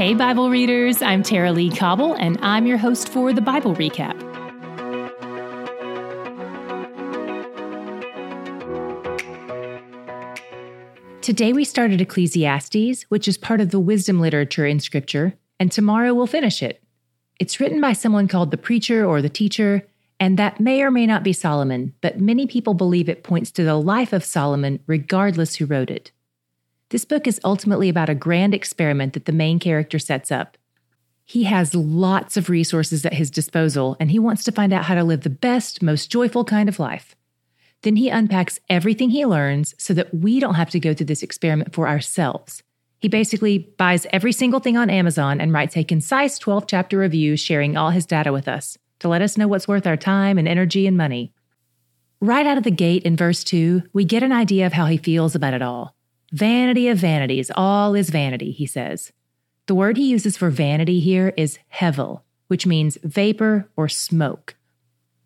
Hey, Bible readers, I'm Tara-Leigh Cobble, and I'm your host for the Bible Recap. Today we started Ecclesiastes, which is part of the wisdom literature in Scripture, and tomorrow we'll finish it. It's written by someone called the preacher or the teacher, and that may or may not be Solomon, but many people believe it points to the life of Solomon, regardless who wrote it. This book is ultimately about a grand experiment that the main character sets up. He has lots of resources at his disposal, and he wants to find out how to live the best, most joyful kind of life. Then he unpacks everything he learns so that we don't have to go through this experiment for ourselves. He basically buys every single thing on Amazon and writes a concise 12 chapter review sharing all his data with us to let us know what's worth our time and energy and money. Right out of the gate in verse 2, we get an idea of how he feels about it all. Vanity of vanities, all is vanity, he says. The word he uses for vanity here is hevel, which means vapor or smoke.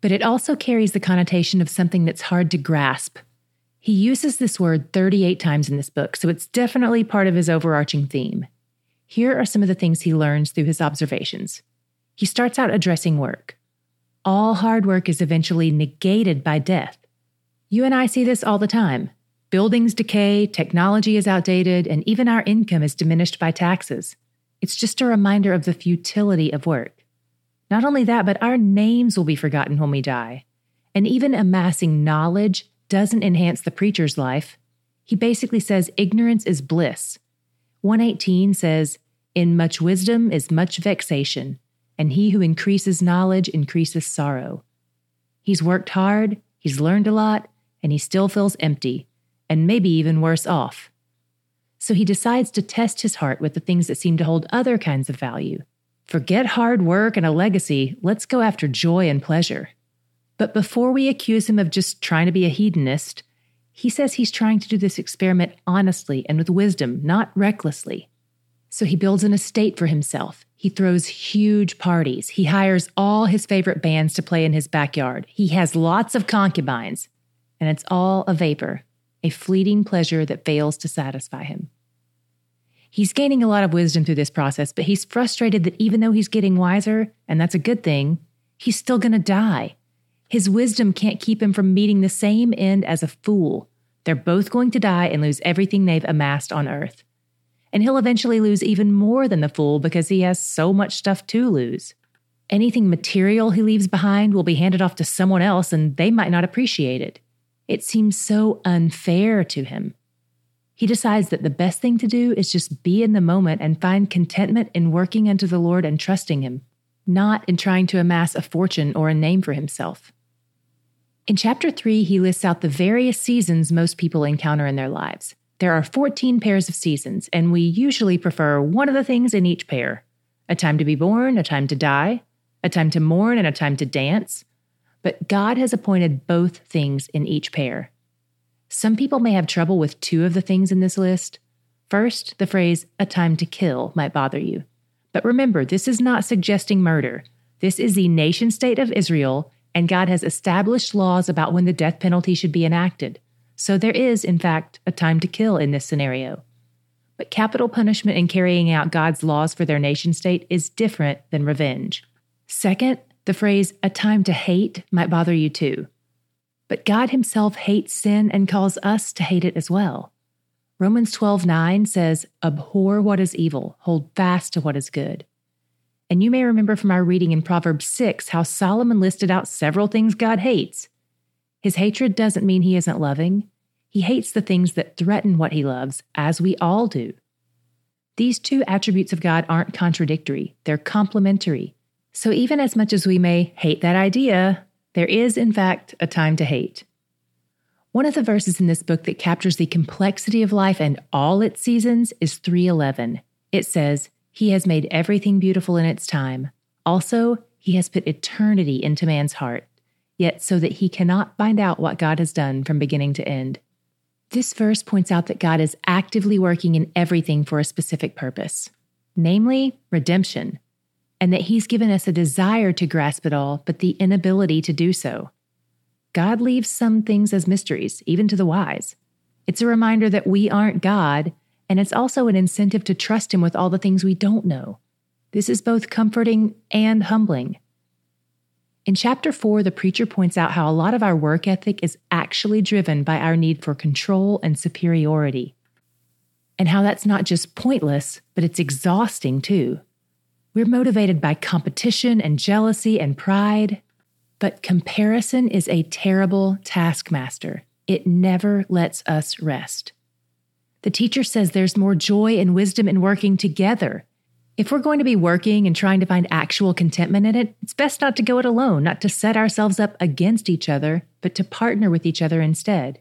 But it also carries the connotation of something that's hard to grasp. He uses this word 38 times in this book, so it's definitely part of his overarching theme. Here are some of the things he learns through his observations. He starts out addressing work. All hard work is eventually negated by death. You and I see this all the time. Buildings decay, technology is outdated, and even our income is diminished by taxes. It's just a reminder of the futility of work. Not only that, but our names will be forgotten when we die. And even amassing knowledge doesn't enhance the preacher's life. He basically says ignorance is bliss. 118 says, In much wisdom is much vexation, and he who increases knowledge increases sorrow. He's worked hard, he's learned a lot, and he still feels empty and maybe even worse off. So he decides to test his heart with the things that seem to hold other kinds of value. Forget hard work and a legacy, let's go after joy and pleasure. But before we accuse him of just trying to be a hedonist, he says he's trying to do this experiment honestly and with wisdom, not recklessly. So he builds an estate for himself. He throws huge parties. He hires all his favorite bands to play in his backyard. He has lots of concubines. And it's all a vapor a fleeting pleasure that fails to satisfy him. He's gaining a lot of wisdom through this process, but he's frustrated that even though he's getting wiser, and that's a good thing, he's still going to die. His wisdom can't keep him from meeting the same end as a fool. They're both going to die and lose everything they've amassed on earth. And he'll eventually lose even more than the fool because he has so much stuff to lose. Anything material he leaves behind will be handed off to someone else and they might not appreciate it. It seems so unfair to him. He decides that the best thing to do is just be in the moment and find contentment in working unto the Lord and trusting Him, not in trying to amass a fortune or a name for himself. In chapter 3, he lists out the various seasons most people encounter in their lives. There are 14 pairs of seasons, and we usually prefer one of the things in each pair a time to be born, a time to die, a time to mourn, and a time to dance, but God has appointed both things in each pair. Some people may have trouble with two of the things in this list. First, the phrase, a time to kill, might bother you. But remember, this is not suggesting murder. This is the nation state of Israel, and God has established laws about when the death penalty should be enacted. So there is, in fact, a time to kill in this scenario. But capital punishment in carrying out God's laws for their nation state is different than revenge. Second, the phrase, a time to hate, might bother you too. But God Himself hates sin and calls us to hate it as well. Romans 12 9 says, Abhor what is evil, hold fast to what is good. And you may remember from our reading in Proverbs 6 how Solomon listed out several things God hates. His hatred doesn't mean he isn't loving. He hates the things that threaten what he loves, as we all do. These two attributes of God aren't contradictory, they're complementary. So, even as much as we may hate that idea, there is, in fact, a time to hate. One of the verses in this book that captures the complexity of life and all its seasons is 311. It says, He has made everything beautiful in its time. Also, He has put eternity into man's heart, yet so that he cannot find out what God has done from beginning to end. This verse points out that God is actively working in everything for a specific purpose, namely redemption and that He's given us a desire to grasp it all, but the inability to do so. God leaves some things as mysteries, even to the wise. It's a reminder that we aren't God and it's also an incentive to trust Him with all the things we don't know. This is both comforting and humbling. In chapter 4, the preacher points out how a lot of our work ethic is actually driven by our need for control and superiority, and how that's not just pointless, but it's exhausting too. We're motivated by competition and jealousy and pride, but comparison is a terrible taskmaster. It never lets us rest. The teacher says there's more joy and wisdom in working together if we're going to be working and trying to find actual contentment in it, it's best not to go it alone, not to set ourselves up against each other, but to partner with each other instead.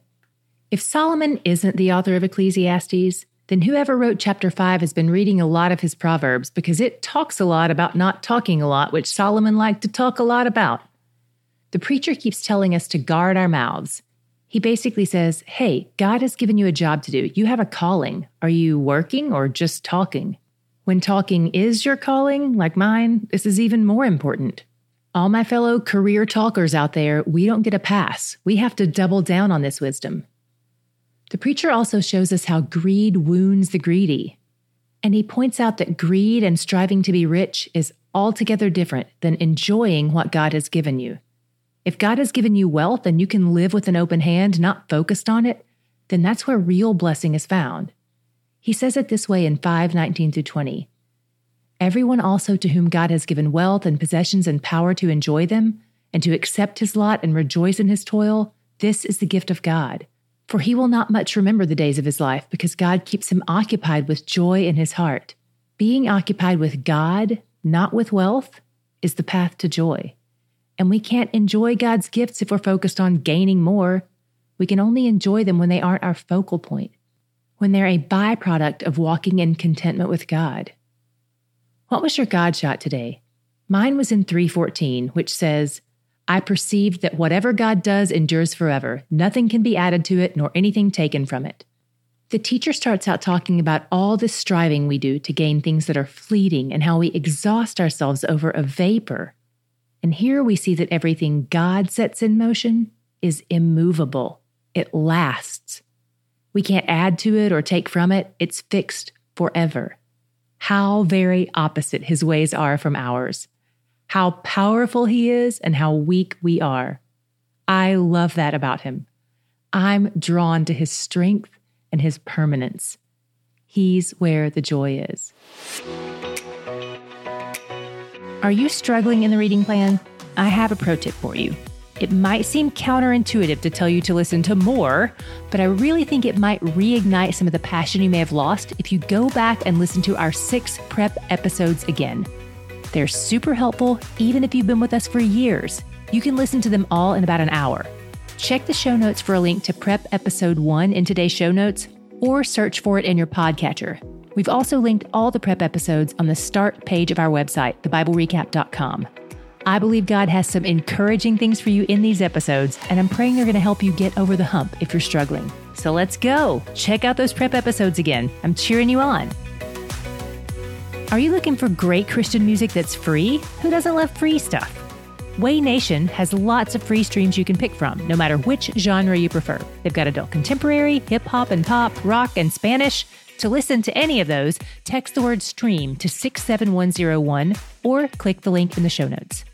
If Solomon isn't the author of Ecclesiastes, then whoever wrote chapter 5 has been reading a lot of his Proverbs because it talks a lot about not talking a lot, which Solomon liked to talk a lot about. The preacher keeps telling us to guard our mouths. He basically says, Hey, God has given you a job to do. You have a calling. Are you working or just talking? When talking is your calling, like mine, this is even more important. All my fellow career talkers out there, we don't get a pass. We have to double down on this wisdom. The preacher also shows us how greed wounds the greedy. And he points out that greed and striving to be rich is altogether different than enjoying what God has given you. If God has given you wealth and you can live with an open hand, not focused on it, then that's where real blessing is found. He says it this way in 5 19 through 20. Everyone also to whom God has given wealth and possessions and power to enjoy them, and to accept his lot and rejoice in his toil, this is the gift of God. For he will not much remember the days of his life, because God keeps him occupied with joy in his heart. Being occupied with God, not with wealth, is the path to joy. And we can't enjoy God's gifts if we're focused on gaining more. We can only enjoy them when they aren't our focal point when they're a byproduct of walking in contentment with God. What was your God shot today? Mine was in 314, which says, I perceived that whatever God does endures forever. Nothing can be added to it, nor anything taken from it. The teacher starts out talking about all the striving we do to gain things that are fleeting and how we exhaust ourselves over a vapor. And here we see that everything God sets in motion is immovable, it lasts. We can't add to it or take from it. It's fixed forever. How very opposite his ways are from ours. How powerful he is and how weak we are. I love that about him. I'm drawn to his strength and his permanence. He's where the joy is. Are you struggling in the reading plan? I have a pro tip for you. It might seem counterintuitive to tell you to listen to more, but I really think it might reignite some of the passion you may have lost if you go back and listen to our six prep episodes again. They're super helpful, even if you've been with us for years. You can listen to them all in about an hour. Check the show notes for a link to prep episode one in today's show notes, or search for it in your podcatcher. We've also linked all the prep episodes on the start page of our website, thebiblerecap.com. I believe God has some encouraging things for you in these episodes, and I'm praying they're going to help you get over the hump if you're struggling. So let's go. Check out those prep episodes again. I'm cheering you on. Are you looking for great Christian music that's free? Who doesn't love free stuff? Way Nation has lots of free streams you can pick from, no matter which genre you prefer. They've got adult contemporary, hip hop and pop, rock and Spanish. To listen to any of those, text the word stream to 67101 or click the link in the show notes.